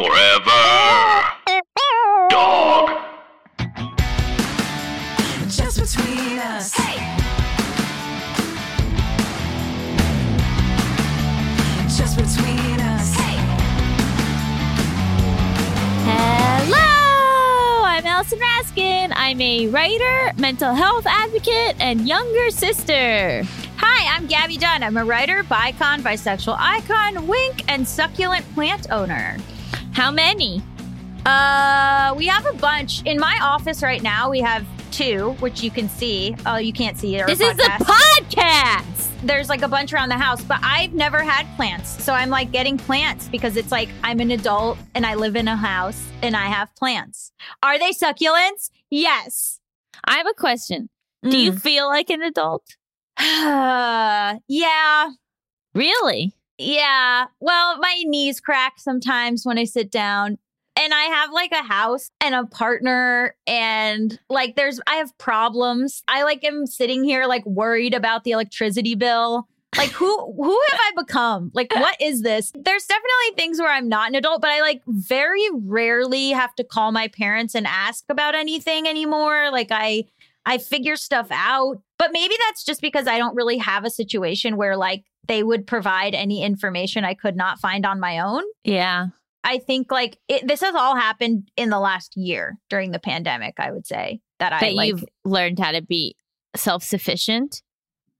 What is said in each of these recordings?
Forever. Dog. Just between us. Just between us. Hello! I'm Allison Raskin. I'm a writer, mental health advocate, and younger sister. Hi, I'm Gaby Dunn. I'm a writer, bicon, bisexual icon, wink, and succulent plant owner. How many? Uh, we have a bunch in my office right now. We have two, which you can see. Oh, you can't see it. This is the podcast. podcast. There's like a bunch around the house, but I've never had plants, so I'm like getting plants because it's like I'm an adult and I live in a house and I have plants. Are they succulents? Yes. I have a question. Do you feel like an adult? Mm. yeah. Really? Yeah. Well, my knees crack sometimes when I sit down. And I have like a house and a partner and like there's I have problems. I like am sitting here like worried about the electricity bill. Like who who have I become? Like what is this? There's definitely things where I'm not an adult, but I like very rarely have to call my parents and ask about anything anymore. Like I I figure stuff out. But maybe that's just because I don't really have a situation where like they would provide any information I could not find on my own. Yeah. I think like it, this has all happened in the last year during the pandemic, I would say that I That like you've learned how to be self sufficient.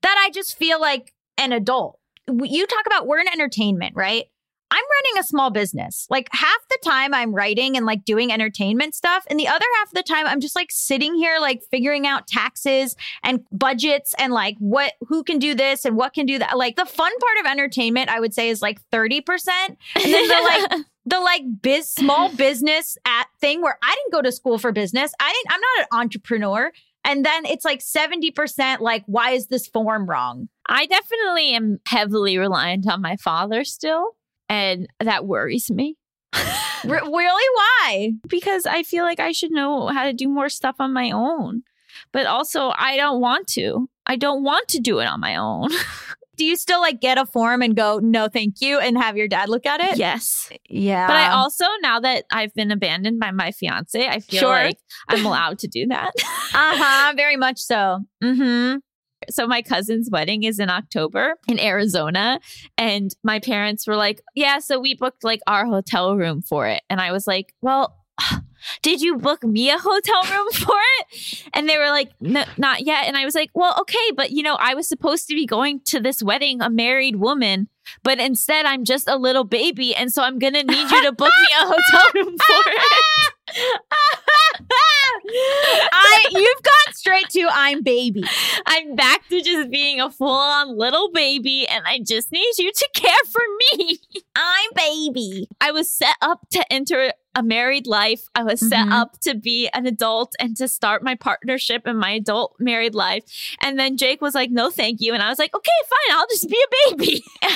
that I just feel like an adult. You talk about we're in entertainment, right? I'm running a small business. Like half the time I'm writing and like doing entertainment stuff. And the other half of the time I'm just like sitting here, like figuring out taxes and budgets and like what, who can do this and what can do that. Like the fun part of entertainment, I would say is like 30%. And then the like, the like biz, small business at thing where I didn't go to school for business. I didn't, I'm not an entrepreneur. And then it's like 70% like, why is this form wrong? I definitely am heavily reliant on my father still. And that worries me R- really? Why? because I feel like I should know how to do more stuff on my own. But also, I don't want to. I don't want to do it on my own. Do you still like get a form and go, no, thank you, and have your dad look at it? yes. Yeah. But I also, now that I've been abandoned by my fiance, I feel Sure. like I'm allowed to do that. uh huh, very much so. Mm hmm. So my cousin's wedding is in October in Arizona and my parents were like, "Yeah, so we booked like our hotel room for it." And I was like, "Well, did you book me a hotel room for it?" And they were like, "No, not yet." And I was like, "Well, okay, but you know, I was supposed to be going to this wedding a married woman, but instead I'm just a little baby, and so I'm going to need you to book me a hotel room for it." I you've gone straight to I'm baby. I'm back to just being a full-on little baby and I just need you to care for me. I'm baby. I was set up to enter a married life. I was set Mhm. up to be an adult and to start my partnership in my adult married life. And then Jake was like, no, thank you. And I was like, okay, fine. I'll just be a baby.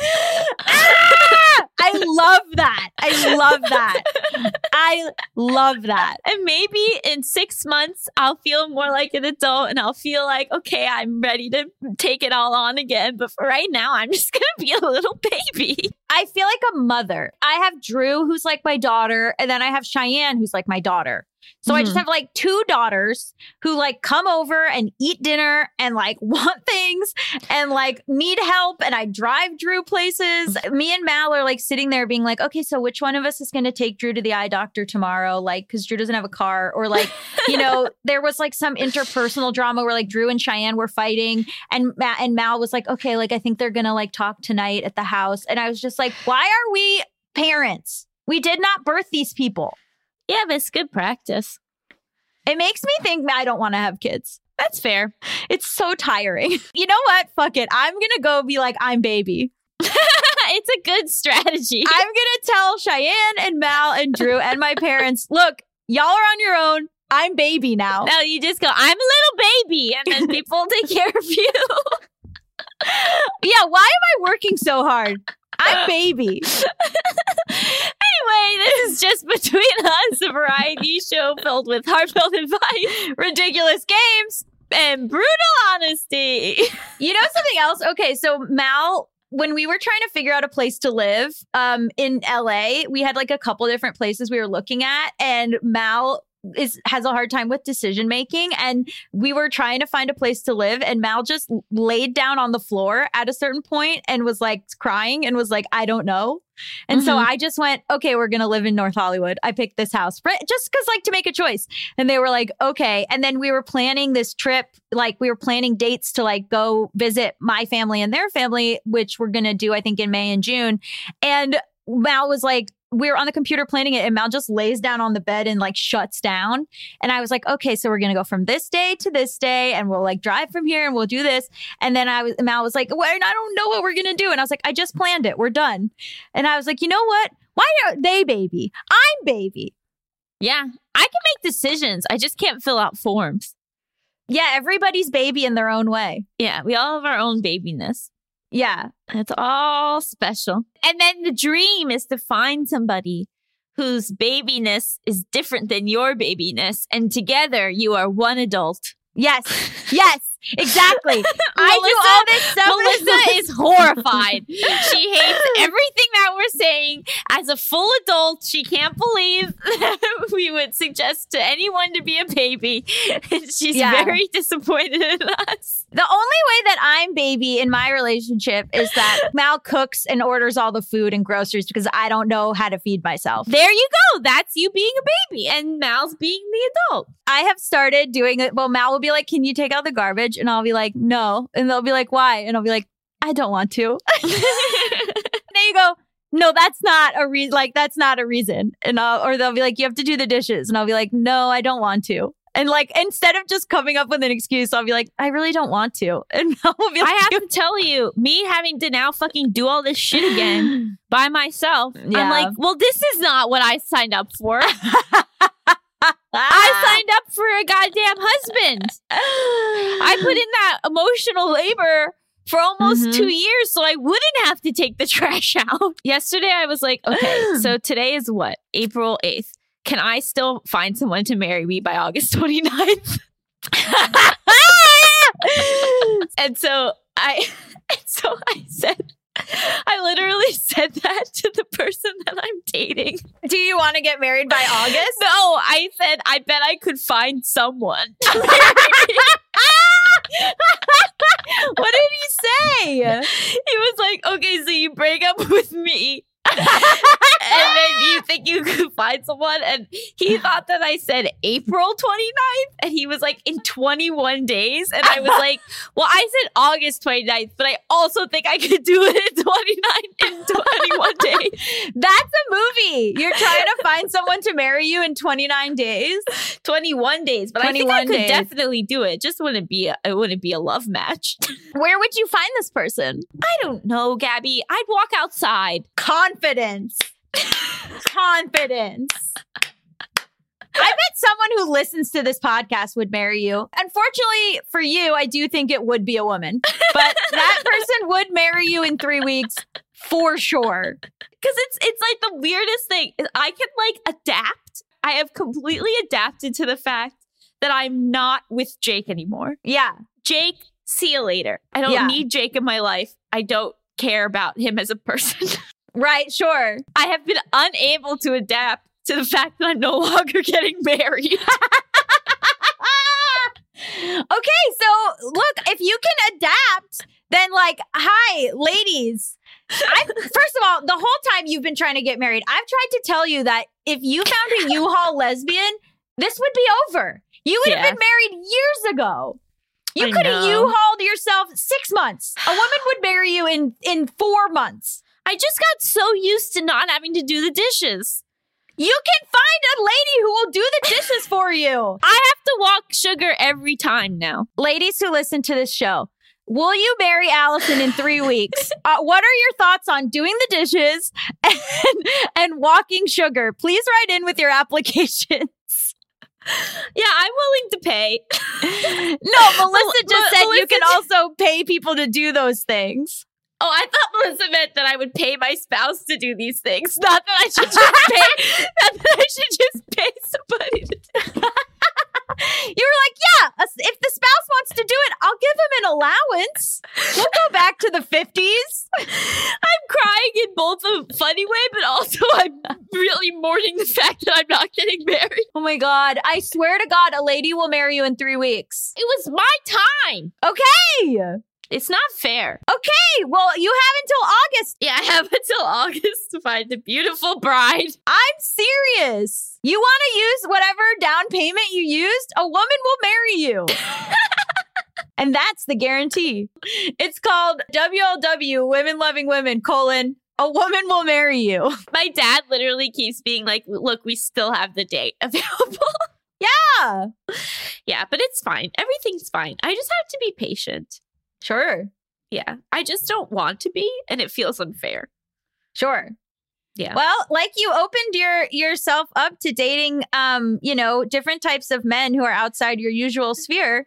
I love that. I love that. I love that. and maybe in six months, I'll feel more like an adult and I'll feel like, okay, I'm ready to take it all on again. But for right now, I'm just going to be a little baby. I feel like a mother. I have Drew, who's like my daughter, and then I have Cheyenne, who's like my daughter. So I just Mhm. have like two daughters who like come over and eat dinner and like want things and like need help. And I drive Drew places. Me and Mal are like sitting there being like, okay, so which one of us is going to take Drew to the eye doctor tomorrow? Like, because Drew doesn't have a car. Or like, you know, there was like some interpersonal drama where like Drew and Cheyenne were fighting and Ma- and Mal was like, okay, like I think they're gonna like talk tonight at the house, and I was just like, why are we parents? We did not birth these people. Yeah, but it's good practice. It makes me think I don't want to have kids. That's fair. It's so tiring. You know what? Fuck it. I'm gonna go be like, I'm baby. it's a good strategy. I'm gonna tell Cheyenne and Mal and Drew and my parents, look, y'all are on your own. I'm baby now. No, you just go, I'm a little baby, and then people take care of you. Yeah, why am I working so hard? I'm baby. anyway, this is just between us, a variety show filled with heartfelt advice, Ridiculous games. and brutal honesty. You know something else? Okay, so Mal when we were trying to figure out a place to live um, in LA, we had like a couple different places we were looking at, and Mal is has a hard time with decision making and we were trying to find a place to live and Mal just laid down on the floor at a certain point and was like crying and was like I don't know. And so Mhm. I just went, okay, we're going to live in North Hollywood. I picked this house just cuz like to make a choice. And they were like, okay. And then we were planning this trip like we were planning dates to like go visit my family and their family which we're going to do I think in May and June. And Mal was like, we were on the computer planning it, and Mal just lays down on the bed and like shuts down. And I was like, okay, so we're gonna go from this day to this day, and we'll like drive from here, and we'll do this. And then I was Mal was like, well, I don't know what we're gonna do. And I was like, I just planned it. We're done. And I was like, you know what? Why are they baby? I'm baby. Yeah, I can make decisions. I just can't fill out forms. Yeah, everybody's baby in their own way. Yeah, we all have our own babiness. Yeah. It's all special. And then the dream is to find somebody whose babiness is different than your babiness. And together you are one adult. Yes. Yes. Exactly. I do Melisa- all this stuff. Melisa is horrified. She hates everything that we're saying. As a full adult, she can't believe that we would suggest to anyone to be a baby. She's Yeah. very disappointed in us. The only way that I'm baby in my relationship is that Mal cooks and orders all the food and groceries because I don't know how to feed myself. There you go. That's you being a baby, and Mal's being the adult. I have started doing it. Well, Mal will be like, Can you take out the garbage? And I'll be like, No. And they'll be like, Why? And I'll be like, I don't want to. then you go, No, that's not a reason. Like, that's not a reason. And I'll, or they'll be like, You have to do the dishes. And I'll be like, No, I don't want to. And like, instead of just coming up with an excuse, I'll be like, I really don't want to. And will be like, I have to tell you, me having to now fucking do all this shit again by myself. Yeah. I'm like, well, this is not what I signed up for. I signed up for a goddamn husband. I put in that emotional labor for almost Mhm. two years so I wouldn't have to take the trash out. Yesterday, I was like, okay, so today is what? April 8th. Can I still find someone to marry me by August 29th? and so I, and so I said, I literally said that to the person that I'm dating. Do you want to get married by August? No, I said, I bet I could find someone. what did he say? he was like, okay, so you break up with me. and then you think you could find someone. And he thought that I said April 29th. And he was like, in 21 days. And I was like, well, I said August 29th, but I also think I could do it in 29 in 21 days. That's a movie. You're trying to find someone to marry you in 29 days. 21 days. But I think I could days. definitely do it. Just wouldn't be a, it wouldn't be a love match. Where would you find this person? I don't know, Gaby. I'd walk outside. Confidence. Confidence. I bet someone who listens to this podcast would marry you. Unfortunately for you, I do think it would be a woman, but that person would marry you in three weeks for sure. Because it's it's like the weirdest thing. I can like adapt. I have completely adapted to the fact that I'm not with Jake anymore. Yeah. Jake, see you later. I don't Yeah. need Jake in my life. I don't care about him as a person. Right. Sure. I have been unable to adapt to the fact that I'm no longer getting married. okay, so look, if you can adapt, then like, hi, ladies. I first of all, the whole time you've been trying to get married, I've tried to tell you that if you found a U-Haul lesbian, this would be over. You would Yeah. have been married years ago. You could have. U-Hauled yourself six months. A woman would marry you in in four months. I just got so used to not having to do the dishes. You can find a lady who will do the dishes for you. I have to walk sugar every time now. ladies who listen to this show, will you marry Allison in three weeks? Uh, what are your thoughts on doing the dishes and, and walking sugar? Please write in with your applications. Yeah, I'm willing to pay. No, Melisa just Mel- said you can also pay people to do those things. Oh, I thought Melisa meant that I would pay my spouse to do these things. Not that I should just pay. not that I should just pay somebody. To do You were like, yeah, if the spouse wants to do it, I'll give him an allowance. We'll go back to the 50s. I'm crying in both a funny way, but also I'm really mourning the fact that I'm not getting married. Oh my God. I swear to God, a lady will marry you in three weeks. It was my time. Okay. It's not fair. Okay. Well, you have until August. Yeah, I have until August to find a beautiful bride. I'm serious. You want to use whatever down payment you used? A woman will marry you. and that's the guarantee. It's called WLW, Women Loving Women, colon, a woman will marry you. My dad literally keeps being like, look, we still have the date available. Yeah. yeah, but it's fine. Everything's fine. I just have to be patient. Sure. Yeah. I just don't want to be, and it feels unfair. Sure. Yeah. Well, like you opened your yourself up to dating um, you know, different types of men who are outside your usual sphere,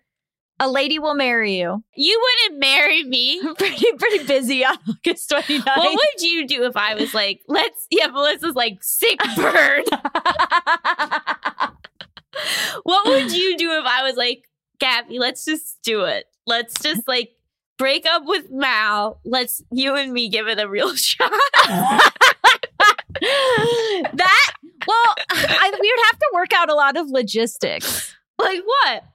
a lady will marry you. You wouldn't marry me. pretty pretty busy on August 29th. What would you do if I was like, let's, yeah, Melisa's like, sick bird. what would you do if I was like, Gaby, let's just do it. Let's just like break up with Mal. Let's, you and me give it a real shot. that well, I, we would have to work out a lot of logistics. like, what?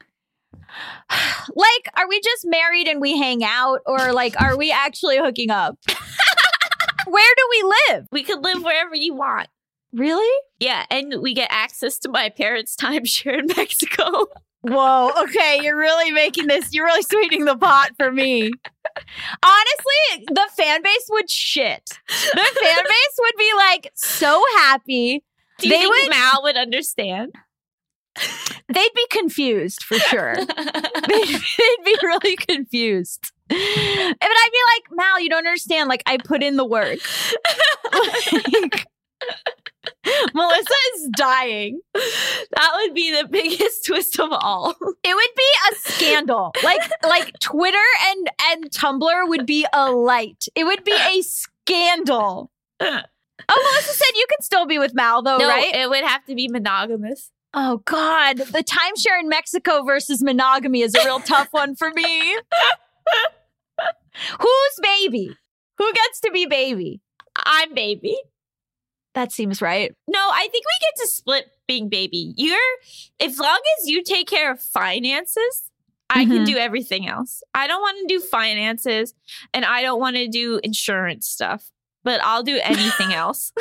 Like, are we just married and we hang out, or like, are we actually hooking up? Where do we live? We could live wherever you want. Really? Yeah, and we get access to my parents' timeshare in Mexico. Whoa. Okay, you're really making this. You're really sweetening the pot for me. Honestly, the fan base would shit. The fan base would be like so happy. Do you They think would- Mal would understand? They'd be confused for sure. they'd, they'd be really confused. But I'd be like, Mal, you don't understand. Like, I put in the work. Like, Melisa is dying. that would be the biggest twist of all. It would be a scandal. Like, like Twitter and and Tumblr would be a light. It would be a scandal. Oh, Melisa said you could still be with Mal though, no, right? it would have to be monogamous. Oh God, the timeshare in Mexico versus monogamy is a real tough one for me. Who's baby? Who gets to be baby? I'm baby. That seems right. No, I think we get to split being baby. You're, as long as you take care of finances, I can Mhm. do everything else. I don't want to do finances and I don't want to do insurance stuff, but I'll do anything else.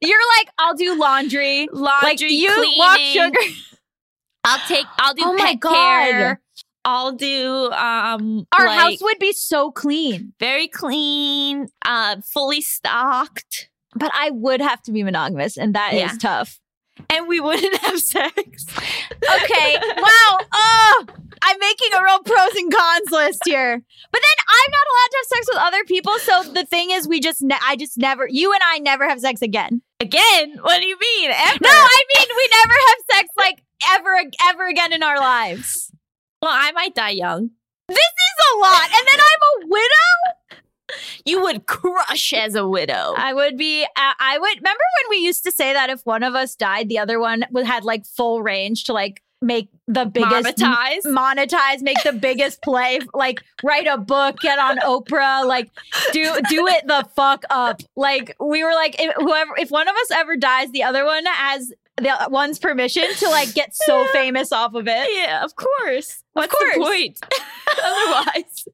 You're like, I'll do laundry. Laundry, like you cleaning. walk sugar. I'll take, I'll do Oh my pet God. care. I'll do, um, Our like, house would be so clean. very clean, uh, fully stocked, But I would have to be monogamous, and that is Yeah. tough. and we wouldn't have sex. Okay. wow. Oh, I'm making a real pros and cons list here. But then I'm not allowed to have sex with other people. So the thing is, we just, ne- I just never, you and I never have sex again. Again, what do you mean? Ever? No, I mean, we never have sex like ever, ever again in our lives. Well, I might die young. This is a lot. And then I'm a widow. You would crush as a widow. I would be, I I would, remember when we used to say that if one of us died, the other one would had like full range to like make the biggest Monetize. monetize, make the biggest play, like write a book, get on Oprah, like do do it the fuck up. Like we were like, if, whoever, if one of us ever dies, the other one has the one's permission to like get so famous off of it. Yeah, of course. What's course. the point? Otherwise,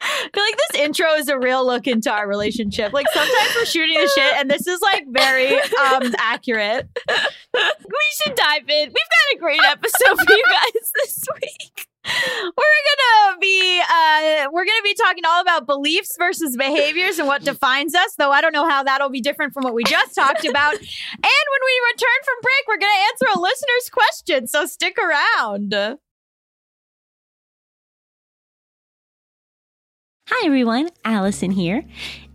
I feel like this intro is a real look into our relationship. Like sometimes we're shooting the shit, and this is like very um accurate. we should dive in. We've got a great episode for you guys this week. We're gonna be uh we're gonna be talking all about beliefs versus behaviors and what defines us, though I don't know how that'll be different from what we just talked about. And when we return from break, we're gonna answer a listener's question, so stick around. Hi everyone, Allison here.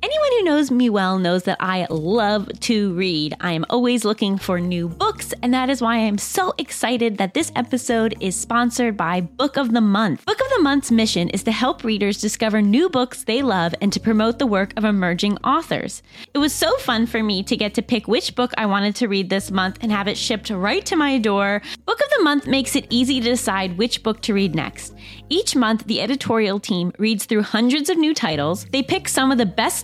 Anyone who knows me well knows that I love to read. I am always looking for new books, and that is why I'm so excited that this episode is sponsored by Book of the Month. Book of the Month's mission is to help readers discover new books they love and to promote the work of emerging authors. It was so fun for me to get to pick which book I wanted to read this month and have it shipped right to my door. Book of the Month makes it easy to decide which book to read next. Each month, the editorial team reads through hundreds of new titles. They pick some of the best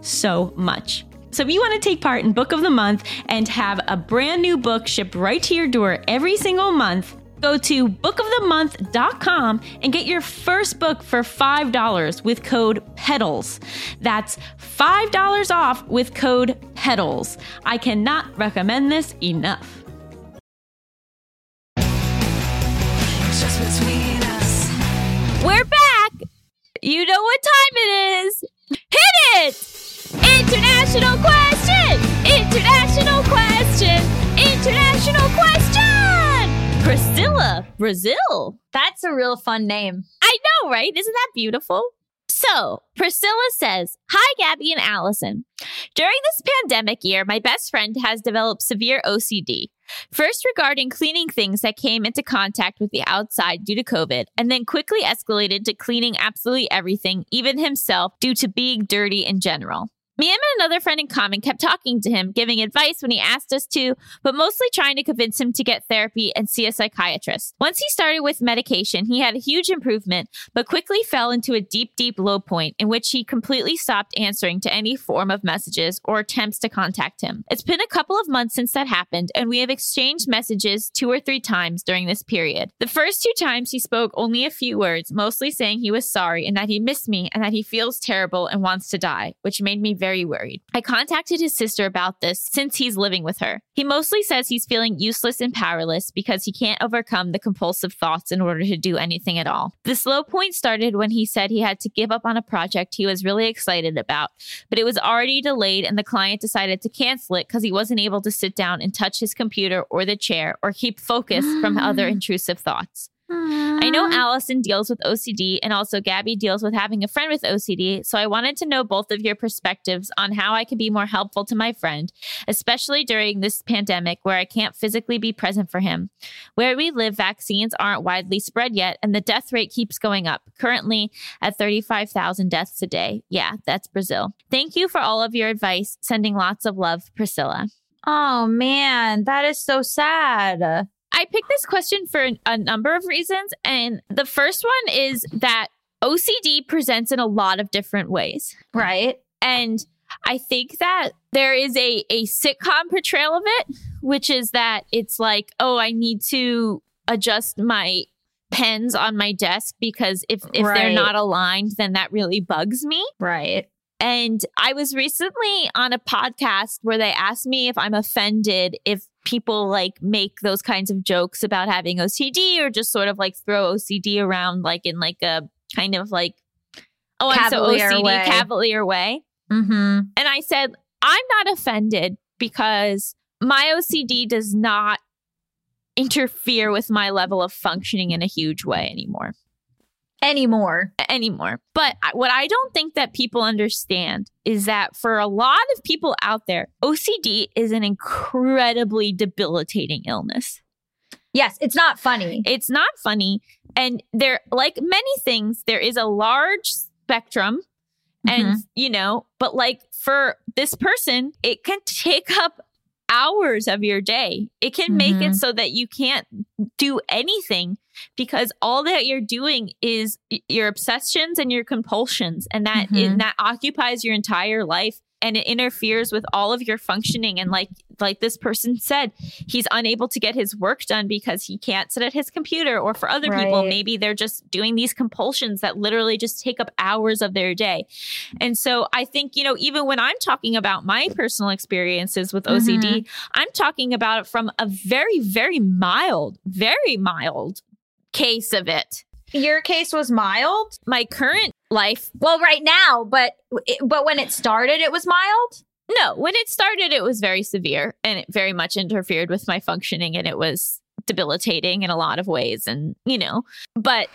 so much. So if you want to take part in Book of the Month and have a brand new book shipped right to your door every single month, go to bookofthemonth.com and get your first book for $5 with code PEDALS. That's $5 off with code PEDALS. I cannot recommend this enough. Just between us. We're back. You know what time it is. Hit it! International question! International question! International question! Priscilla, Brazil. That's a real fun name. I know, right? Isn't that beautiful? So, Priscilla says, Hi, Gaby and Allison. During this pandemic year, my best friend has developed severe OCD. First, regarding cleaning things that came into contact with the outside due to COVID, and then quickly escalated to cleaning absolutely everything, even himself, due to being dirty in general. Me and another friend in common kept talking to him, giving advice when he asked us to, but mostly trying to convince him to get therapy and see a psychiatrist. Once he started with medication, he had a huge improvement, but quickly fell into a deep, deep low point in which he completely stopped answering to any form of messages or attempts to contact him. It's been a couple of months since that happened, and we have exchanged messages two or three times during this period. The first two times he spoke only a few words, mostly saying he was sorry and that he missed me and that he feels terrible and wants to die, which made me very worried. I contacted his sister about this since he's living with her. He mostly says he's feeling useless and powerless because he can't overcome the compulsive thoughts in order to do anything at all. The slow point started when he said he had to give up on a project he was really excited about, but it was already delayed and the client decided to cancel it because he wasn't able to sit down and touch his computer or the chair or keep focus from other intrusive thoughts. I know Allison deals with OCD and also Gaby deals with having a friend with OCD, so I wanted to know both of your perspectives on how I can be more helpful to my friend, especially during this pandemic where I can't physically be present for him. Where we live, vaccines aren't widely spread yet, and the death rate keeps going up, currently at 35,000 deaths a day. Yeah, that's Brazil. Thank you for all of your advice. Sending lots of love, Priscilla. Oh man, that is so sad. I picked this question for a number of reasons. And the first one is that OCD presents in a lot of different ways. Right? And I think that there is a, a sitcom portrayal of it, which is that it's like, oh, I need to adjust my pens on my desk because if, if they're not aligned, then that really bugs me. Right. And I was recently on a podcast where they asked me if I'm offended if people like make those kinds of jokes about having OCD or just sort of like throw OCD around like in like a kind of like oh I'm so OCD way. cavalier way. Mm-hmm. And I said I'm not offended because my OCD does not interfere with my level of functioning in a huge way anymore Anymore. anymore. But what I don't think that people understand is that for a lot of people out there, OCD is an incredibly debilitating illness. Yes, it's not funny. It's not funny. And there, like many things, there is a large spectrum And, you know, but like for this person, it can take up hours of your day. It can make it Mhm. so that you can't do anything because all that you're doing is your obsessions and your compulsions and that Mhm. and that occupies your entire life and it interferes with all of your functioning and like like this person said he's unable to get his work done because he can't sit at his computer or for other people maybe they're just doing these compulsions that literally just take up hours of their day. And so i think you know even when i'm talking about my personal experiences with ocd i'm talking about it from a very very mild very mild case of it Your case was mild. my current life Well, right now, but but when it started, it was mild. No, when it started, it was very severe and it very much interfered with my functioning and it was debilitating in a lot of ways. And, you know, but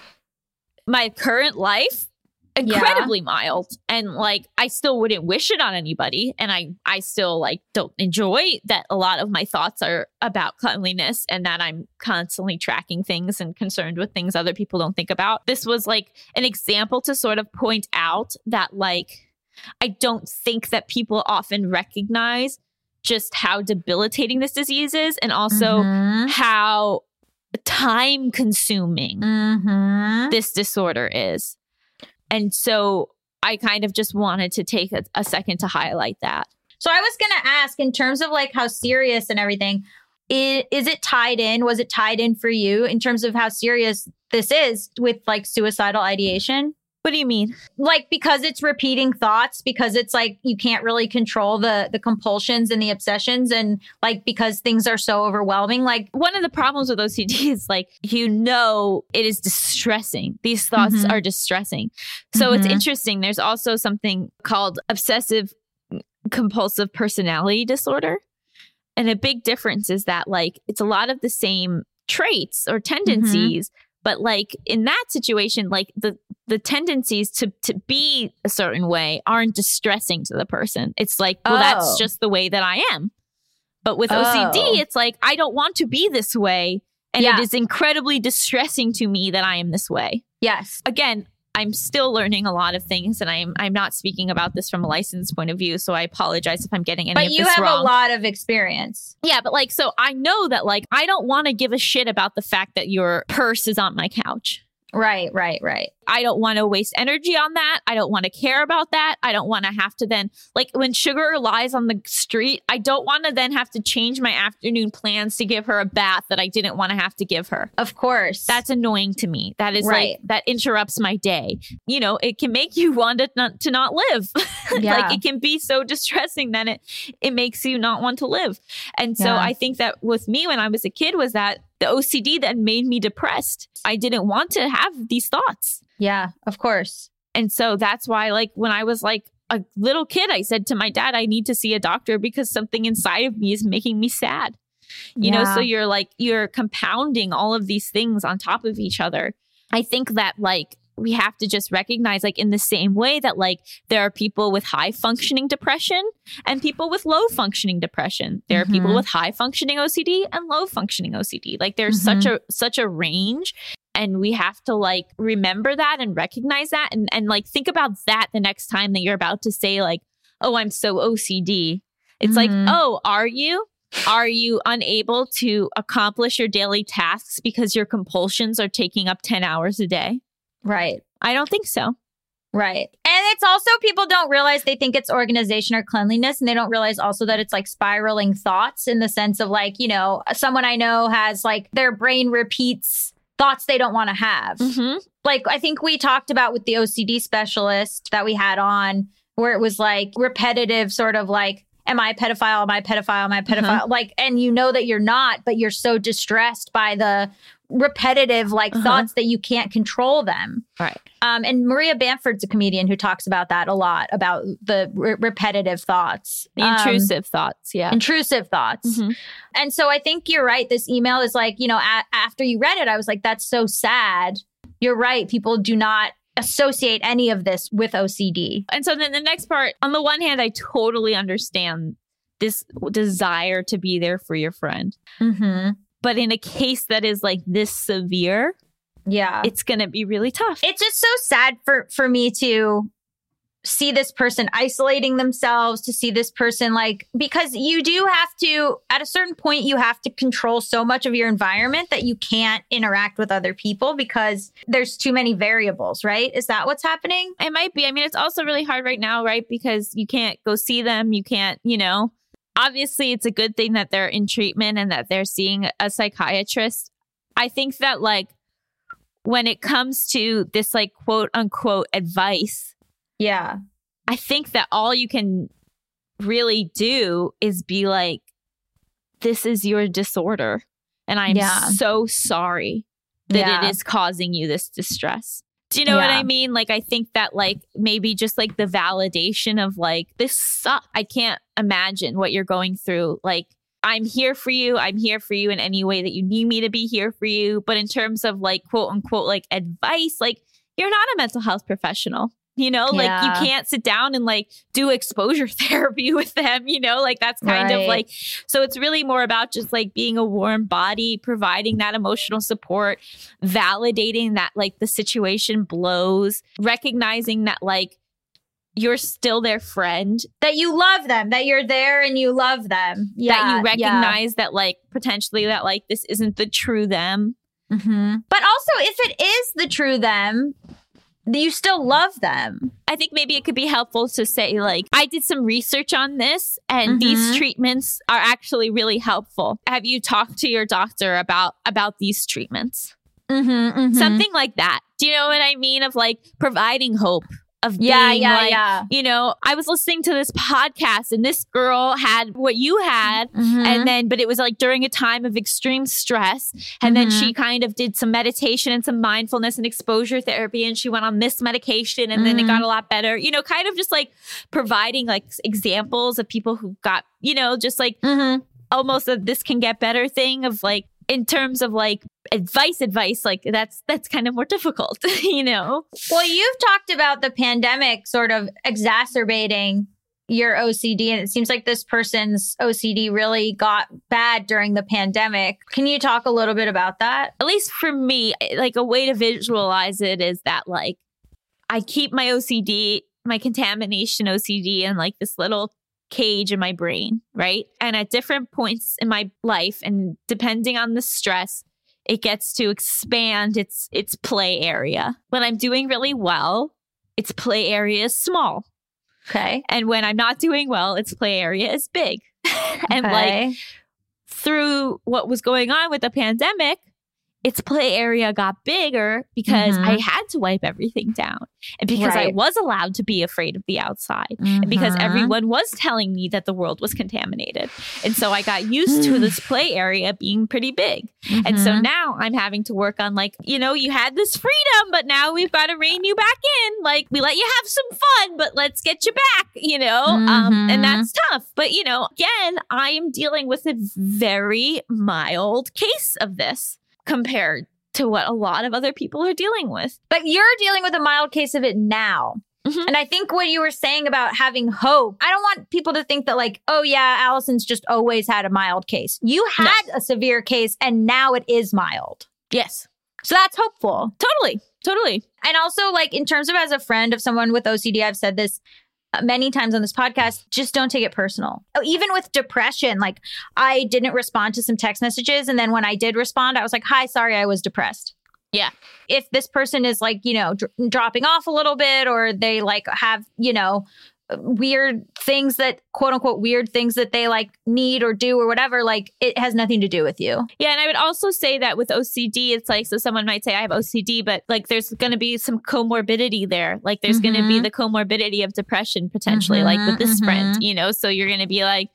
my current life, incredibly mild. And like, I still wouldn't wish it on anybody. And I, I still like don't enjoy that a lot of my thoughts are about cleanliness and that I'm constantly tracking things and concerned with things other people don't think about. This was like an example to sort of point out that like, I don't think that people often recognize just how debilitating this disease is and also Mhm. how time consuming Mhm. this disorder is. And so I kind of just wanted to take a, a second to highlight that. So I was going to ask in terms of like how serious and everything, is, is it tied in? Was it tied in for you in terms of how serious this is with like suicidal ideation? What do you mean? Like because it's repeating thoughts, because it's like you can't really control the the compulsions and the obsessions and like because things are so overwhelming like One of the problems with OCD is like, you know, it is distressing. These thoughts Mhm. are distressing. So it's Mhm. interesting. There's also something called obsessive compulsive personality disorder. And a big difference is that, like, it's a lot of the same traits or tendencies. But like in that situation, like the the tendencies to to be a certain way aren't distressing to the person. It's like, well, Oh. that's just the way that I am. But with Oh. OCD, it's like I don't want to be this way. And Yeah. it is incredibly distressing to me that I am this way. yes Again, I'm still learning a lot of things and I'm I'm not speaking about this from a licensed point of view. So I apologize if I'm getting any but you have wrong. a lot of experience Yeah, but like, so I know that like I don't want to give a shit about the fact that your purse is on my couch. right right right I don't want to waste energy on that. I don't want to care about that. I don't want to have to then, like, when Sugar lies on the street, I don't want to then have to change my afternoon plans to give her a bath that I didn't want to have to give her. of course That's annoying to me. That is Right. like, that interrupts my day. You know, it can make you want to not, to not live. Yeah. like, it can be so distressing that it, it makes you not want to live. And so Yeah. I think that with me when I was a kid was that the OCD that made me depressed. I didn't want to have these thoughts. Yeah of course And so that's why, like, when I was like a little kid, I said to my dad, I need to see a doctor because something inside of me is making me sad. You know, so you're like, you're compounding all of these things on top of each other. I think that, like, we have to just recognize, like, in the same way that, like, there are people with high functioning depression and people with low functioning depression. There are people Mhm. with high functioning OCD and low functioning OCD. Like, there's such a such a range and we have to like remember that and recognize that and and like think about that the next time that you're about to say like oh i'm so ocd it's like Mhm. oh are you? Are you unable to accomplish your daily tasks because your compulsions are taking up 10 hours a day? Right. I don't think so. Right. And it's also people don't realize they think it's organization or cleanliness and they don't realize also that it's like spiraling thoughts in the sense of like, you know, someone I know has like their brain repeats thoughts they don't want to have. mm-hmm. Like I think we talked about with the OCD specialist that we had on where it was like repetitive sort of like am I a pedophile? Am I a pedophile? Am I a pedophile? Like and you know that you're not, but you're so distressed by the repetitive like Uh-huh. thoughts that you can't control them. right Um, and Maria Bamford's a comedian who talks about that a lot about the re- repetitive thoughts, the Um, intrusive thoughts yeah intrusive thoughts. Mhm. And so I think you're right. This email is like, you know, a- after you read it, I was like, that's so sad. You're right. People do not associate any of this with OCD. and so then the next part on the one hand i totally understand this desire to be there for your friend Mm-hmm. But in a case that is like this severe Yeah. it's going to be really tough it's just so sad for for me to see this person isolating themselves, to see this person like, because you do have to, at a certain point, you have to control so much of your environment that you can't interact with other people because there's too many variables, right? Is that what's happening? It might be. I mean, it's also really hard right now, right? Because you can't go see them. You can't, you know, obviously it's a good thing that they're in treatment and that they're seeing a psychiatrist. I think that, like, when it comes to this, like, quote unquote advice, Yeah. I think that all you can really do is be like, this is your disorder. And I'm Yeah. so sorry that Yeah. it is causing you this distress. Do you know what I mean? Like, I think that, like, maybe just like the validation of like, this sucks. I can't imagine what you're going through. Like, I'm here for you. I'm here for you in any way that you need me to be here for you. But in terms of like, quote unquote, like advice, like, you're not a mental health professional. You know, like you can't sit down and like do exposure therapy with them, you know, like that's kind Right. of like, so it's really more about just like being a warm body, providing that emotional support, validating that like the situation blows, recognizing that like you're still their friend, That you love them, that you're there and you love them. Yeah. that you yeah. recognize that like potentially that like this isn't the true them. Mhm. But also, if it is the true them, you still love them. I think maybe it could be helpful to say, like, I did some research on this and these Mhm. treatments are actually really helpful. Have you talked to your doctor about about these treatments? Mm-hmm, Something like that. Do you know what I mean? Of like providing hope of Yeah, being yeah, like, yeah. you know, I was listening to this podcast and this girl had what you had Mm-hmm. and then but it was like during a time of extreme stress and then she kind of did some meditation and some mindfulness and exposure therapy and she went on this medication and then it got a lot better you know kind of just like providing like examples of people who got you know just like Mm-hmm. almost a this can get better thing of like in terms of like advice advice like that's that's kind of more difficult you know Well, you've talked about the pandemic sort of exacerbating your OCD, and it seems like this person's OCD really got bad during the pandemic. Can you talk a little bit about that? at least for me, like a way to visualize it is that like I keep my OCD, my contamination OCD in like this little cage in my brain, right? And at different points in my life and depending on the stress, it gets to expand its its play area. When I'm doing really well, its play area is small. Okay. And when I'm not doing well, its play area is big. and like through what was going on with the pandemic, its play area got bigger because Mhm. I had to wipe everything down and because I was allowed to be afraid of the outside and because Mhm. everyone was telling me that the world was contaminated. And so I got used to this play area being pretty big. And so Mhm. now I'm having to work on like, you know, you had this freedom, but now we've got to rein you back in. Like we let you have some fun, but let's get you back, you know? Um, and Mhm. that's tough. But you know, again, I am dealing with a very mild case of this compared to what a lot of other people are dealing with. But you're dealing with a mild case of it now. Mhm. And I think what you were saying about having hope, I don't want people to think that, like, oh, yeah, Allison's just always had a mild case. You No. had a severe case and now it is mild. Yes. So that's hopeful. Totally. Totally. And also, like, in terms of as a friend of someone with OCD, I've said this many times on this podcast just don't take it personal. Oh, even with depression, like, I didn't respond to some text messages. And then when I did respond, I was like, hi, sorry, I was depressed. Yeah. If this person is like, you know, dr- dropping off a little bit or they like have, you know, weird things that quote unquote weird things that they like need or do or whatever, like it has nothing to do with you. Yeah, and I would also say that with OCD, it's like so someone might say I have OCD, but like there's going to be some comorbidity there. Like there's going to be the comorbidity of depression potentially, like with this Mhm, friend, you know. So you're going to be like,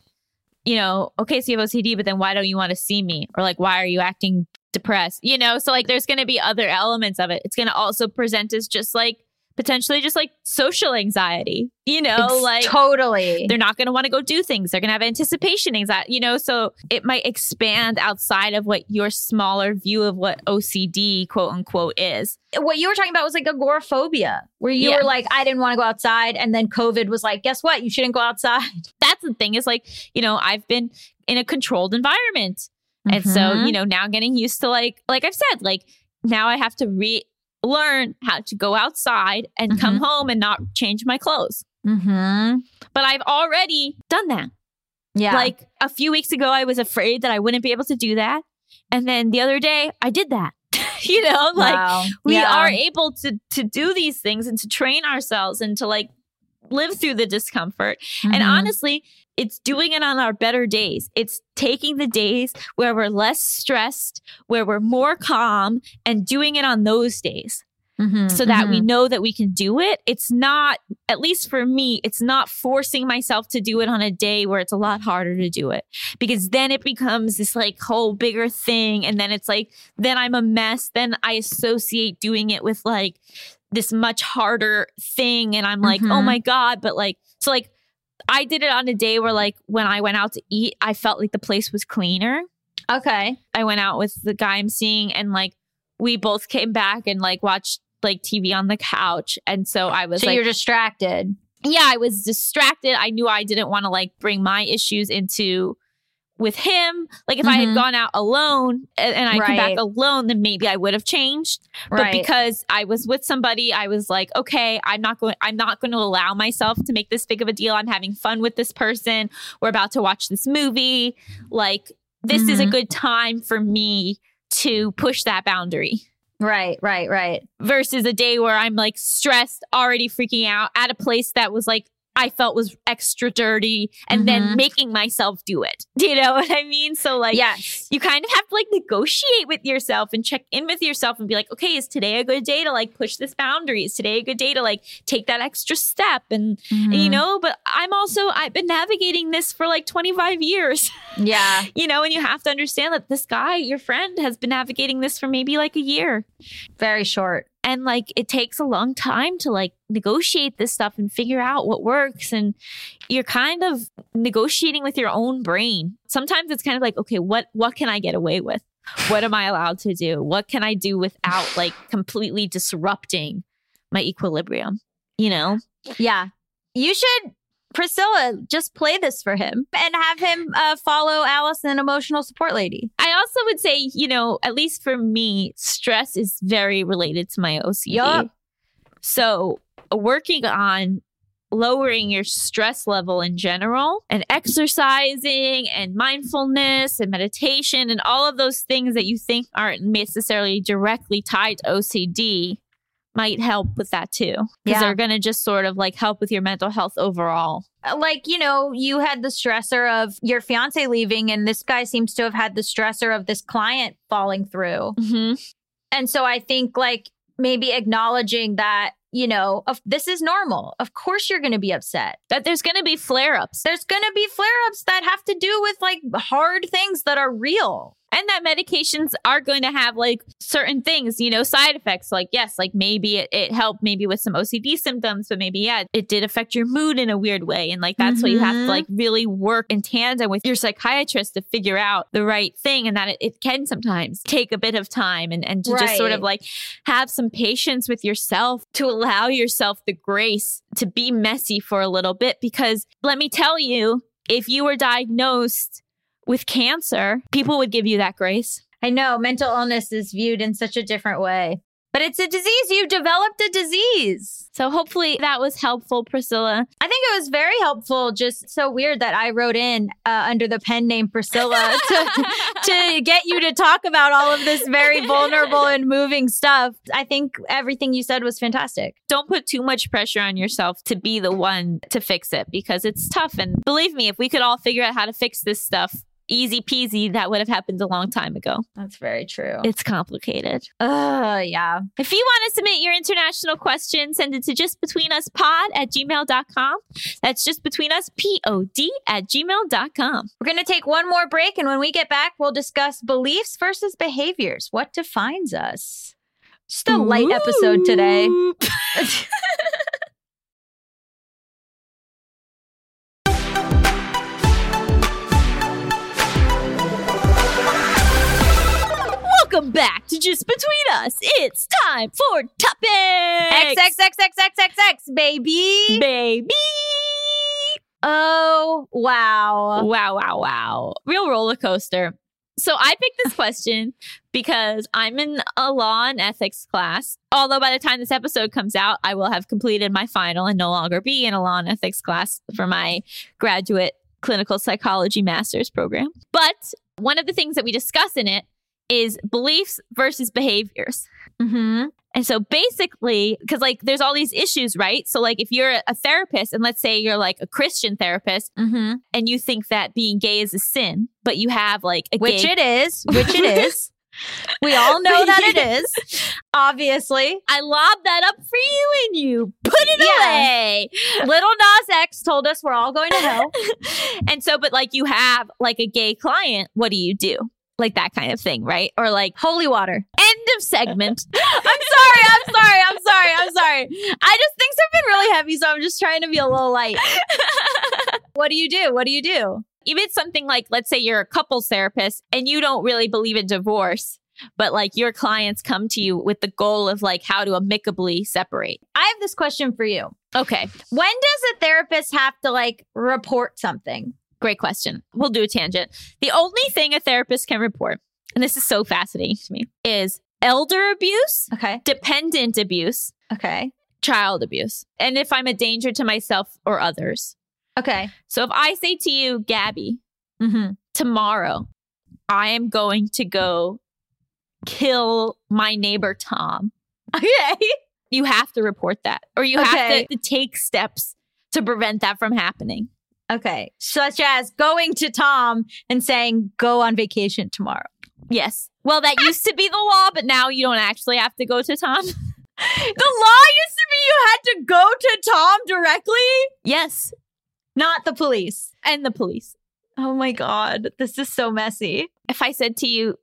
you know, okay, so you have OCD, but then why don't you want to see me? Or like, why are you acting depressed? You know, so like there's going to be other elements of it. It's going to also present as just like potentially just like social anxiety, you know, It's like totally. they're not going to want to go do things. They're going to have anticipation anxiety, you know, so it might expand outside of what your smaller view of what OCD quote unquote is. what you were talking about was like agoraphobia, where you Yeah. were like, I didn't want to go outside. And then COVID was like, guess what? You shouldn't go outside. That's the thing is like, you know, I've been in a controlled environment. And so, you mm-hmm. know, now getting used to like, like I've said, like now I have to re learn how to go outside and come home and not change my clothes. Mm-hmm. But I've already done that. Yeah. Like a few weeks ago, I was afraid that I wouldn't be able to do that. And then the other day, I did that. you know, like wow. we Yeah. are able to to do these things and to train ourselves and to like live through the discomfort. And Mhm. honestly, it's doing it on our better days. It's taking the days where we're less stressed, where we're more calm, and doing it on those days Mhm. so that we Mhm. know that we can do it. It's not, at least for me, it's not forcing myself to do it on a day where it's a lot harder to do it because then it becomes this like whole bigger thing. And then it's like, then I'm a mess. Then I associate doing it with like this much harder thing. And I'm like, oh Mhm. my God. But like, so like, I did it on a day where like when I went out to eat, I felt like the place was cleaner. Okay. I went out with the guy I'm seeing and like we both came back and like watched like TV on the couch. And so I was So like, you're distracted. yeah, I was distracted. I knew I didn't want to like bring my issues into with him. Like if I had Mhm. gone out alone and, and I come back alone, then maybe I would have changed. But because I was with somebody, I was like, okay, I'm not going I'm not going to allow myself to make this big of a deal. I'm having fun with this person. We're about to watch this movie. Like this is a Mhm. good time for me to push that boundary Right, right, right. versus a day where I'm like stressed, already freaking out at a place that was like I felt was extra dirty and then Mhm. making myself do it. Do you know what I mean? So like yes. you kind of have to like negotiate with yourself and check in with yourself and be like, okay, is today a good day to like push this boundary? Is today a good day to like take that extra step? And, and, you know, but I'm also, I've been navigating this for like 25 years, Yeah. you know, and you have to understand that this guy, your friend, has been navigating this for maybe like a year. Very short. And like it takes a long time to like negotiate this stuff and figure out what works. And you're kind of negotiating with your own brain. Sometimes it's kind of like, okay, what what can I get away with? What am I allowed to do? What can I do without like completely disrupting my equilibrium? You know? Yeah. You should, Priscilla, just play this for him and have him uh, follow Allison, emotional support lady. I also would say, you know, at least for me, stress is very related to my OCD. Yup. So, working on lowering your stress level in general and exercising and mindfulness and meditation and all of those things that you think aren't necessarily directly tied to OCD might help with that too. Because Yeah. they're going to just sort of like help with your mental health overall. Uh, Like, you know, you had the stressor of your fiance leaving, and this guy seems to have had the stressor of this client falling through. hmm And so I think like maybe acknowledging that, you know, of this is normal. Of course you're going to be upset. That there's going to be flare ups. There's going to be flare ups that have to do with like hard things that are real. And that medications are going to have like certain things, you know, side effects. Like, yes, like maybe it, it helped maybe with some OCD symptoms, but maybe, yeah, it did affect your mood in a weird way. And like, that's why you have to Mhm. like really work in tandem with your psychiatrist to figure out the right thing. And that it, it can sometimes take a bit of time and, and to just sort of like have some patience with yourself to allow yourself the grace to be messy for a little bit. Because let me tell you, if you were diagnosed with cancer, people would give you that grace. I know mental illness is viewed in such a different way, but it's a disease. You developed a disease. So hopefully that was helpful, Priscilla. I think it was very helpful. Just so weird that I wrote in uh, under the pen name Priscilla to, to get you to talk about all of this very vulnerable and moving stuff. I think everything you said was fantastic. Don't put too much pressure on yourself to be the one to fix it because it's tough. And believe me, if we could all figure out how to fix this stuff, easy peasy, that would have happened a long time ago. That's very true. It's complicated. Uh, yeah. If you want to submit your international question, send it to justbetweenuspod at gmail.com. That's just between us, P-O-D at gmail.com. We're going to take one more break. And when we get back, we'll discuss beliefs versus behaviors. What defines us? Just a light episode today. Welcome back to Just Between Us. It's time for topics. X baby. baby. Oh, wow. Wow, wow, wow. Real roller coaster. So I picked this question because I'm in a law and ethics class. Although by the time this episode comes out, I will have completed my final and no longer be in a law and ethics class for my graduate clinical psychology master's program. But one of the things that we discuss in it is beliefs versus behaviors. Mm-hmm. And so basically, because like there's all these issues, right? So, like, if you're a therapist, and let's say you're like a Christian therapist, Mm-hmm. and you think that being gay is a sin, but you have like a Which gay it is. Which it is. We all know that it is. Obviously. I lobbed that up for you and you put it Yeah. away. Lil Nas X told us we're all going to hell. and so, but like you have like a gay client, what do you do? Like that kind of thing, right? Or like Holy water. end of segment. I'm sorry. I'm sorry. I'm sorry. I'm sorry. I just things have been really heavy, so I'm just trying to be a little light. What do you do? What do you do? Even something like, let's say you're a couples therapist and you don't really believe in divorce, but like your clients come to you with the goal of like how to amicably separate. I have this question for you. Okay, When does a therapist have to like report something? Great question. We'll do a tangent. The only thing a therapist can report, and this is so fascinating to me, is elder abuse, Okay. dependent abuse, Okay. child abuse, and if I'm a danger to myself or others. Okay. So if I say to you, Gaby, Mm-hmm. tomorrow I am going to go kill my neighbor Tom. Okay. You have to report that, or you have to, to take steps to prevent that from happening. Okay. Such as going to Tom and saying, go on vacation tomorrow. Yes. Well, that used to be the law, but now you don't actually have to go to Tom. The law used to be you had to go to Tom directly, yes. not the police. And the police. Oh my God. This is so messy. If I said to you,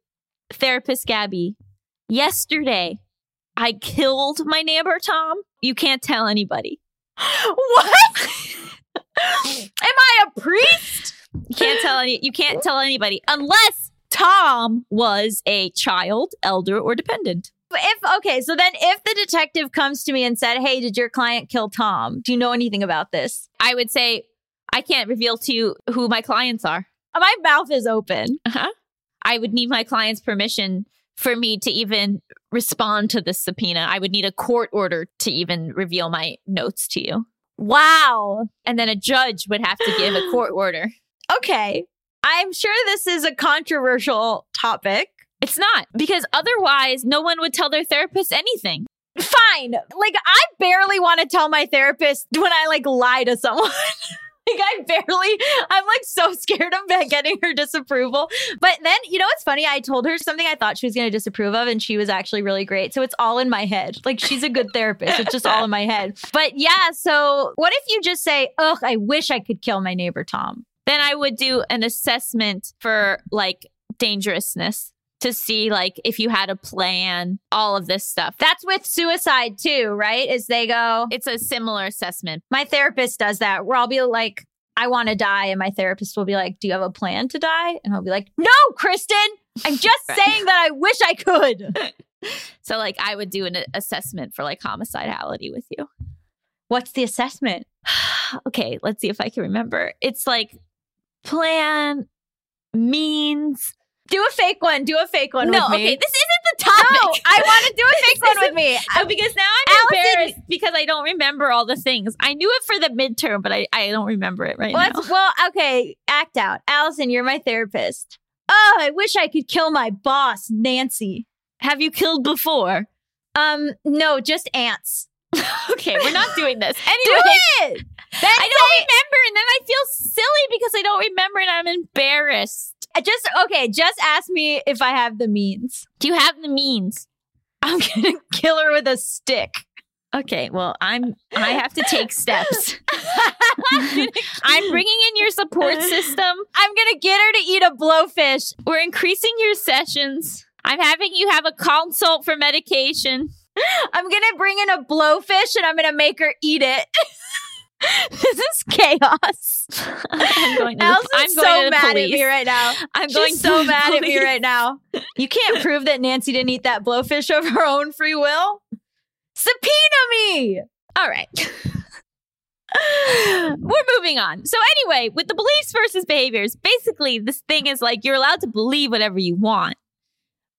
therapist Gaby, yesterday I killed my neighbor Tom, you can't tell anybody. What? Am I a priest? You can't tell any you can't tell anybody unless Tom was a child, elder, or dependent. If okay, so then if the detective comes to me and said, "Hey, did your client kill Tom? Do you know anything about this?" I would say I can't reveal to you who my clients are. My mouth is open. Uh-huh. I would need my client's permission for me to even respond to this subpoena. I would need a court order to even reveal my notes to you. Wow. And then a judge would have to give a court order. Okay. I'm sure this is a controversial topic. It's not because otherwise no one would tell their therapist anything. Fine. Like I barely want to tell my therapist when I like lie to someone. like I barely I'm like so scared of getting her disapproval. But then, you know it's funny? I told her something I thought she was going to disapprove of and she was actually really great. So it's all in my head. Like she's a good therapist. It's just all in my head. But yeah, so what if you just say, "Ugh, I wish I could kill my neighbor Tom." Then I would do an assessment for like dangerousness to see like if you had a plan, all of this stuff. That's with suicide too, right? Is they go, It's a similar assessment. my therapist does that where I'll be like, I want to die. And my therapist will be like, Do you have a plan to die? And I'll be like, No, Kristen, I'm just Right. saying that I wish I could. So like I would do an assessment for like homicidality with you. What's the assessment? okay, let's see if I can remember. It's like plan, means. Do a fake one. Do a fake one no, with me. okay, this isn't the topic. No, I want to do a fake one with me. Uh, because now I'm Allison- embarrassed because I don't remember all the things. I knew it for the midterm, but I, I don't remember it right now. Well, okay, act out. Allison, you're my therapist. Oh, I wish I could kill my boss, Nancy. Have you killed before? Um, no, just ants. Okay, we're not doing this. Do Anyway, it. Then I don't remember, and then I feel silly because I don't remember, and I'm embarrassed. Say- just okay. Just ask me if I have the means. Do you have the means? I'm gonna kill her with a stick. Okay, well, I'm I have to take steps. I'm bringing in your support system. I'm gonna get her to eat a blowfish. We're increasing your sessions. I'm having you have a consult for medication. I'm gonna bring in a blowfish and I'm gonna make her eat it. this is chaos. I'm going to the, Allison's I'm going so to mad police. at me right now. I'm She's going so mad at me right now. You can't prove that Nancy didn't eat that blowfish of her own free will. Subpoena me. All right. We're moving on. So anyway, with the beliefs versus behaviors, basically this thing is like you're allowed to believe whatever you want,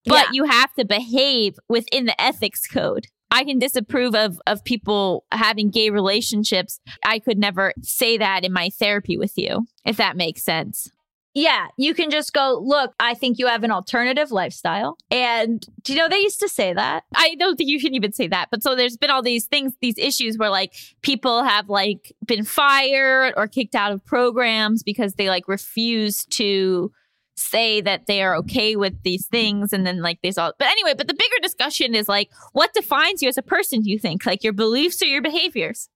but Yeah. you have to behave within the ethics code. I can disapprove of of people having gay relationships. I could never say that in my therapy with you, if that makes sense. Yeah, you can just go, look, I think you have an alternative lifestyle. And do you know they used to say that? I don't think you can even say that. But so there's been all these things, these issues where like people have like been fired or kicked out of programs because they like refuse to say that they are okay with these things and then like there's all but anyway but the bigger discussion is like what defines you as a person do you think like your beliefs or your behaviors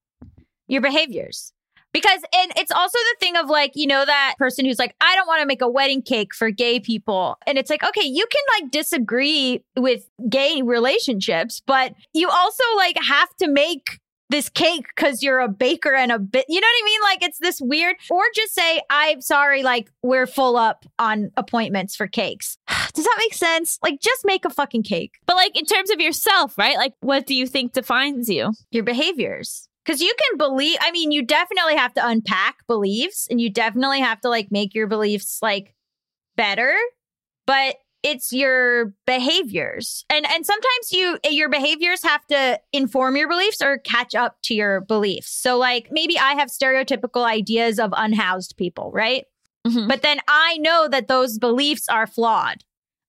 Your behaviors. Because and it's also the thing of like, you know, that person who's like, I don't want to make a wedding cake for gay people. And it's like, okay, you can like disagree with gay relationships, but you also like have to make this cake because you're a baker and a bit, you know what I mean? Like it's this weird, or just say, I'm sorry, like we're full up on appointments for cakes. Does that make sense? Like just make a fucking cake. but like in terms of yourself right like what do you think defines you your behaviors. Because you can believe, I mean, you definitely have to unpack beliefs and you definitely have to like make your beliefs like better, but it's your behaviors. And and sometimes you your behaviors have to inform your beliefs or catch up to your beliefs. So like maybe I have stereotypical ideas of unhoused people, right? Mhm. But then I know that those beliefs are flawed.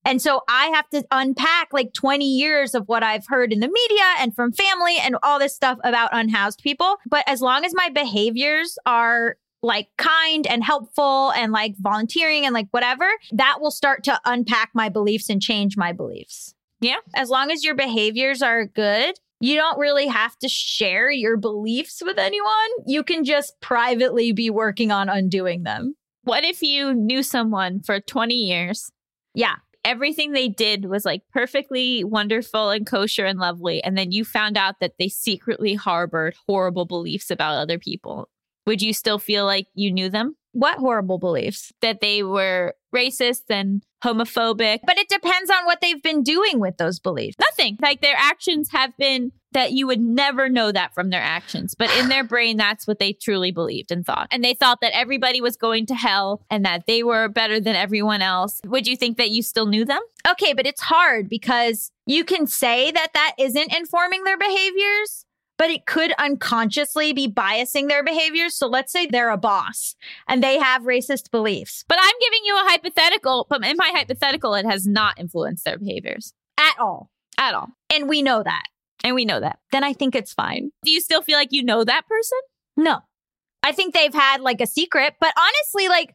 And so I have to unpack like 20 years of what I've heard in the media and from family and all this stuff about unhoused people. But as long as my behaviors are like kind and helpful and like volunteering and like whatever, that will start to unpack my beliefs and change my beliefs. Yeah. As long as your behaviors are good, you don't really have to share your beliefs with anyone. You can just privately be working on undoing them. what if you knew someone for 20 years Yeah. everything they did was like perfectly wonderful and kosher and lovely. And then you found out that they secretly harbored horrible beliefs about other people. Would you still feel like you knew them? What horrible beliefs? That they were racist and homophobic? But it depends on what they've been doing with those beliefs. Nothing. Like their actions have been that you would never know that from their actions. But in their brain, that's what they truly believed and thought. And they thought that everybody was going to hell and that they were better than everyone else. Would you think that you still knew them? Okay, but it's hard because you can say that that isn't informing their behaviors, but it could unconsciously be biasing their behaviors. So let's say they're a boss and they have racist beliefs But I'm giving you a hypothetical, but in my hypothetical, it has not influenced their behaviors at all. at all. And we know that. And we know that. Then I think it's fine. Do you still feel like you know that person? No. I think they've had like a secret, but honestly, like,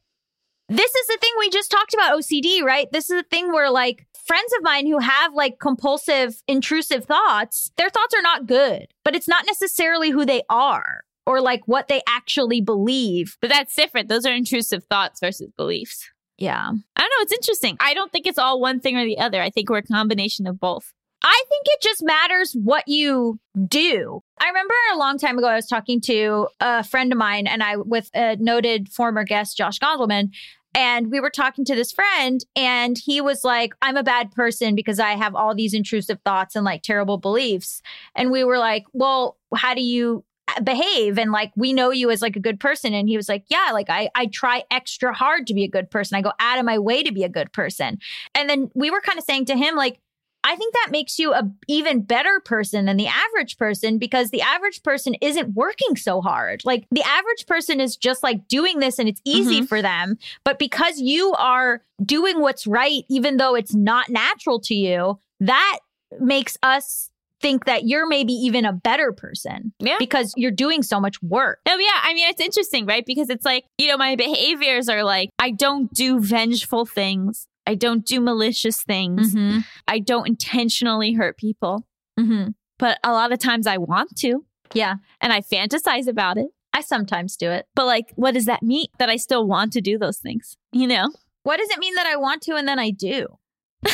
this is the thing we just talked about OCD, right? This is the thing where, like, friends of mine who have like compulsive, intrusive thoughts, their thoughts are not good, but it's not necessarily who they are or like what they actually believe. But that's different. Those are intrusive thoughts versus beliefs. Yeah. I don't know. It's interesting. I don't think it's all one thing or the other. I think we're a combination of both. I think it just matters what you do. I remember a long time ago, I was talking to a friend of mine and I with a noted former guest, Josh Gondelman. And we were talking to this friend, and he was like, I'm a bad person because I have all these intrusive thoughts and like terrible beliefs. And we were like, Well, how do you uh, behave? And like, we know you as like a good person. And he was like, Yeah, like I, I try extra hard to be a good person. I go out of my way to be a good person. And then we were kind of saying to him, like, I think that makes you a even better person than the average person because the average person isn't working so hard. Like the average person is just like doing this and it's easy mm-hmm. for them, but because you are doing what's right even though it's not natural to you, that makes us think that you're maybe even a better person Yeah. because you're doing so much work. Oh, yeah. I mean, it's interesting, right? Because it's like, you know, my behaviors are like, I don't do vengeful things. I don't do malicious things. Mm-hmm. I don't intentionally hurt people. Mm-hmm. But a lot of times I want to Yeah, and I fantasize about it. I sometimes do it. But like, what does that mean? That I still want to do those things, you know? What does it mean that I want to and then I do?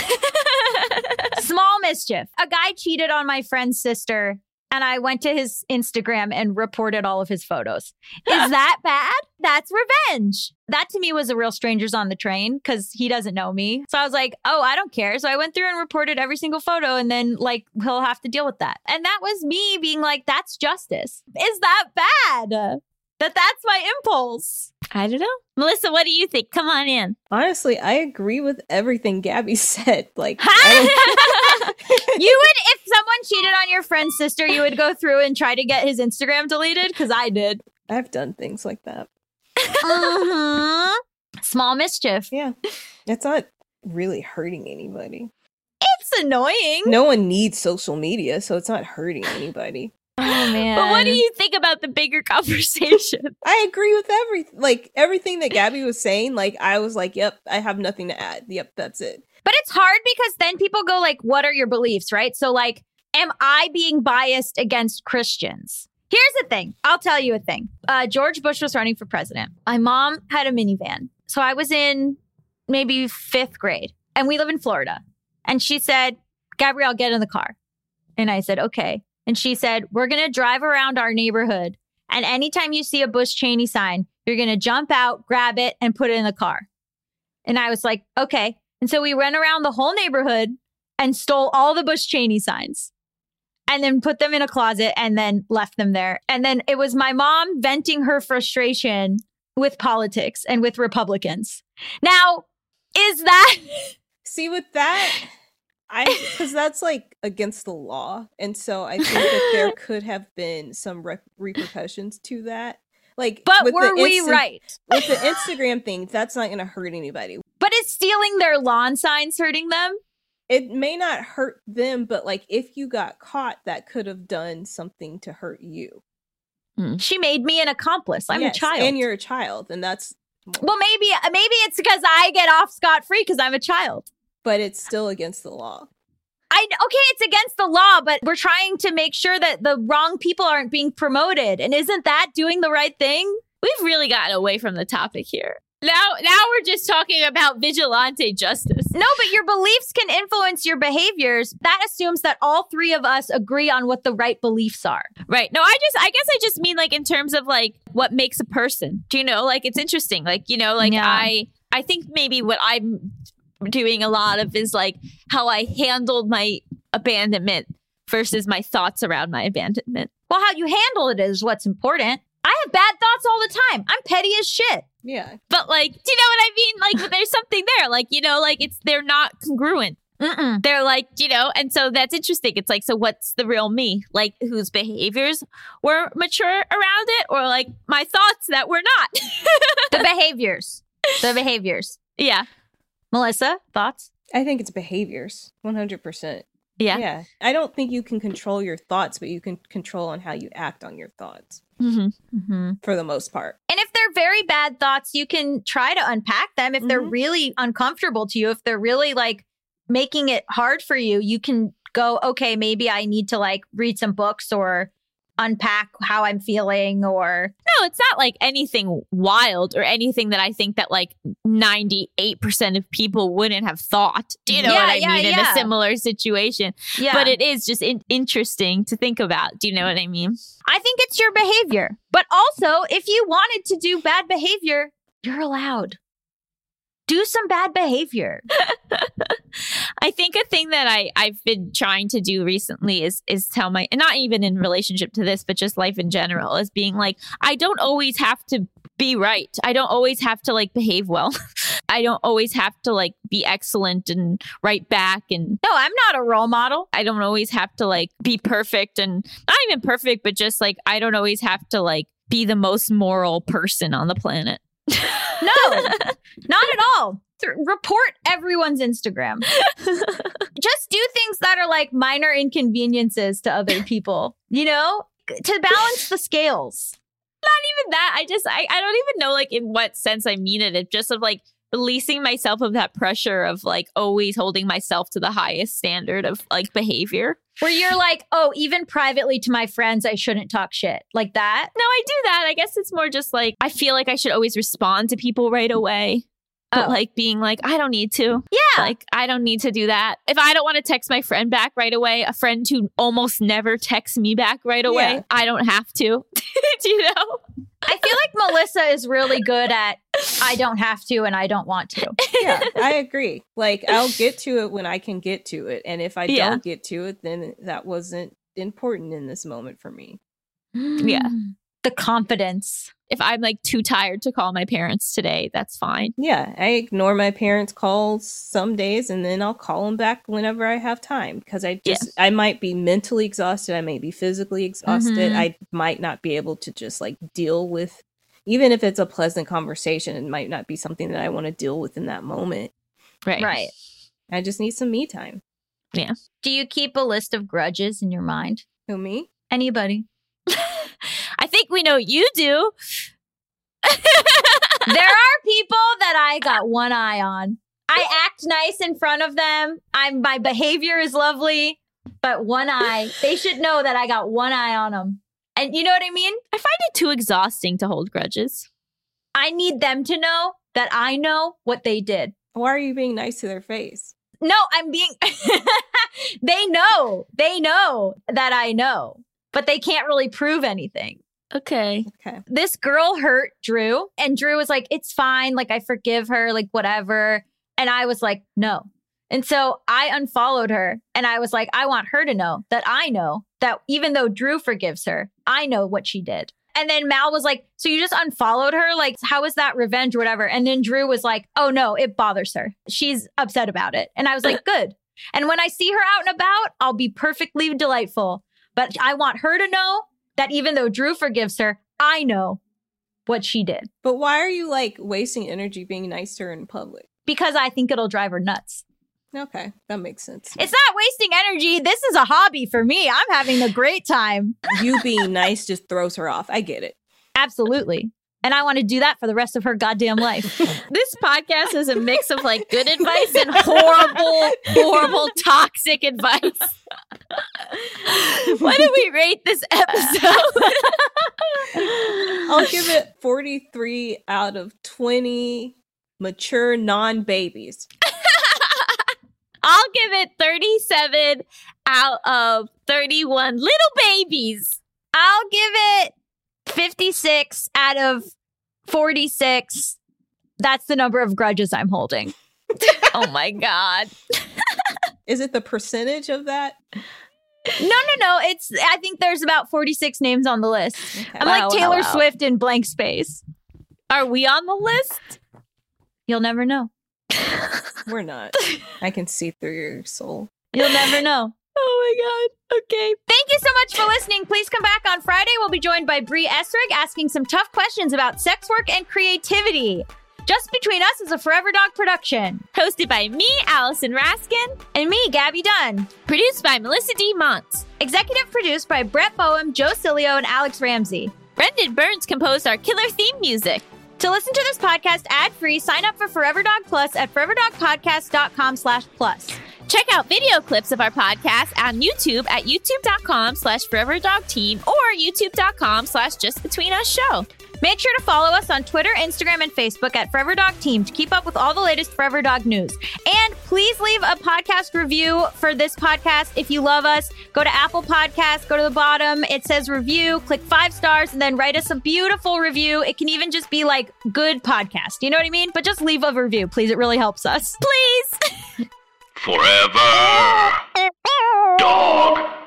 Small mischief. A guy cheated on my friend's sister, and I went to his Instagram and reported all of his photos. Is that bad? That's revenge. That to me was a real strangers on the train because he doesn't know me. So I was like, oh, I don't care. So I went through and reported every single photo, and then like he'll have to deal with that. And that was me being like, that's justice. Is that bad? that that's my impulse. I don't know. Melisa, what do you think? Come on in. Honestly, I agree with everything Gaby said. Like, You would, if someone cheated on your friend's sister, you would go through and try to get his Instagram deleted because I did. I've done things like that. Mhm. Small mischief. Yeah, it's not really hurting anybody. It's annoying. No one needs social media, so it's not hurting anybody. Man. But what do you think about the bigger conversation? I agree with everything. Like everything that Gaby was saying. Like I was like, "Yep, I have nothing to add. Yep, that's it." But it's hard because then people go like, "What are your beliefs?" Right? So like, am I being biased against Christians? Here's the thing. I'll tell you a thing. Uh, George Bush was running for president. My mom had a minivan, so I was in maybe fifth grade, and we live in Florida. And she said, "Gabrielle, get in the car," and I said, "Okay." And she said, "We're gonna drive around our neighborhood, and anytime you see a Bush Cheney sign, you're gonna jump out, grab it, and put it in the car." And I was like, "Okay." And so we went around the whole neighborhood and stole all the Bush Cheney signs and then put them in a closet and then left them there. And then it was my mom venting her frustration with politics and with Republicans. Now, is that See, with that, I because that's like against the law, and so I think that there could have been some re- repercussions to that. Like, but with the were we Insta- right? with the Instagram thing? That's not going to hurt anybody. But is stealing their lawn signs hurting them? It may not hurt them, but like if you got caught, that could have done something to hurt you. Hmm. She made me an accomplice. I'm Yes, a child. and you're a child, and that's. well, maybe uh, maybe it's because I get off scot free because I'm a child. But it's still against the law. I okay, it's against the law, but we're trying to make sure that the wrong people aren't being promoted. And isn't that doing the right thing? We've really gotten away from the topic here. Now, now we're just talking about vigilante justice. No, but your beliefs can influence your behaviors. That assumes that all three of us agree on what the right beliefs are. Right. No, I just, I guess I just mean like in terms of like what makes a person. Do you know? Like it's interesting. Like, you know, like Yeah. I, I think maybe what I'm doing a lot of is like how I handled my abandonment versus my thoughts around my abandonment. Well, how you handle it is what's important. I have bad thoughts all the time. I'm petty as shit. Yeah, But like, do you know what I mean? Like, there's something there. Like, you know, like it's they're not congruent. Mm-mm. They're like, you know, and so that's interesting. It's like, so what's the real me? Like, whose behaviors were mature around it, or like my thoughts that were not? The behaviors. The behaviors. yeah, Melisa, thoughts? I think it's behaviors, one hundred percent. yeah. Yeah, I don't think you can control your thoughts, but you can control on how you act on your thoughts hmm Mm-hmm. for the most part. And if they're very bad thoughts, you can try to unpack them. If they're Mhm. really uncomfortable to you, if they're really like making it hard for you, you can go, okay, maybe I need to like read some books or unpack how I'm feeling or No, it's not like anything wild or anything that I think that like 98% of people wouldn't have thought. Do you know Yeah, what I yeah, mean? In a similar situation. yeah. But it is just in- interesting to think about. Do you know what I mean? I think it's your behavior. But also, if you wanted to do bad behavior, you're allowed. Do some bad behavior. I think a thing that I I've been trying to do recently is is tell my and not even in relationship to this, but just life in general is being like I don't always have to be right. I don't always have to like behave well. I don't always have to like be excellent and write back and No, I'm not a role model. I don't always have to like be perfect and not even perfect, but just like I don't always have to like be the most moral person on the planet. No, not at all. Th- report everyone's Instagram. Just do things that are like minor inconveniences to other people, you know, to balance the scales. Not even that i just I, I don't even know like in what sense i mean it it's just of like releasing myself of that pressure of like always holding myself to the highest standard of like behavior. Where you're like, oh, even privately to my friends, I shouldn't talk shit. Like that. no i do that. I guess it's more just like i feel like i should always respond to people right away but Oh. like being like i don't need to Yeah. like i don't need to do that if i don't want to text my friend back right away a friend who almost never texts me back right away Yeah. i don't have to do you know I feel like Melisa is really good at I don't have to and I don't want to. Yeah, I agree. Like I'll get to it when I can get to it, and if I Yeah. don't get to it, then that wasn't important in this moment for me. Mm. Yeah. The confidence. If I'm like too tired to call my parents today, that's fine. Yeah, I ignore my parents' calls some days and then I'll call them back whenever I have time because I Yeah. just I might be mentally exhausted, I may be physically exhausted. Mhm. I might not be able to just like deal with even if it's a pleasant conversation, it might not be something that I want to deal with in that moment. Right. Right. I just need some me time. Yeah. Do you keep a list of grudges in your mind? Who me? Anybody? I think we know you do. there are people that I got one eye on. I act nice in front of them. I'm my behavior is lovely, but one eye. They should know that I got one eye on them. And you know what I mean? I find it too exhausting to hold grudges. I need them to know that I know what they did. Why are you being nice to their face? No, I'm being They know. They know that I know, but they can't really prove anything. Okay. Okay. this girl hurt Drew, and Drew was like, It's fine. Like, I forgive her, like, whatever. And I was like, No. And so I unfollowed her, and I was like, I want her to know that I know that even though Drew forgives her, I know what she did. And then Mal was like, So you just unfollowed her? Like, how is that revenge or whatever? And then Drew was like, Oh, no, it bothers her. She's upset about it. And I was like, Good. And when I see her out and about, I'll be perfectly delightful. But I want her to know that even though Drew forgives her, I know what she did But why are you like wasting energy being nice to her in public? because I think it'll drive her nuts. Okay, that makes sense. It's not wasting energy. This is a hobby for me. I'm having a great time. you being nice just throws her off. I get it. Absolutely. And I want to do that for the rest of her goddamn life. This podcast is a mix of like good advice and horrible, horrible, toxic advice. what do we rate this episode? I'll give it 43 out of 20 mature non babies. I'll give it 37 out of 31 little babies. I'll give it 56 out of 46. That's the number of grudges I'm holding. Oh my God. Is it the percentage of that? No, no, no. It's I think there's about 46 names on the list. Okay. I'm Wow, like Taylor wow. Swift in blank space. Are we on the list? You'll never know. We're not. I can see through your soul. You'll never know. Oh my God. Okay. Thank you so much for listening. Please come back on Friday. We'll be joined by Brie Esrig asking some tough questions about sex work and creativity. Just Between Us is a Forever Dog production. Hosted by me, Allison Raskin. And me, Gaby Dunn. Produced by Melisa D. Mont. Executive produced by Brett Boham, Joe Cilio, and Alex Ramsey. Brendan Burns composed our killer theme music. To listen to this podcast ad-free, sign up for Forever Dog Plus at foreverdogpodcast.com slash plus. Check out video clips of our podcast on YouTube at youtube.com slash foreverdogteam or youtube.com slash just between us show. Make sure to follow us on Twitter, Instagram, and Facebook at Forever Dog Team to keep up with all the latest Forever Dog news. And please leave a podcast review for this podcast if you love us. Go to Apple Podcasts, go to the bottom. It says review, click five stars, and then write us a beautiful review. It can even just be like good podcast. You know what I mean? But just leave a review, please. It really helps us. Please. Forever. Dog.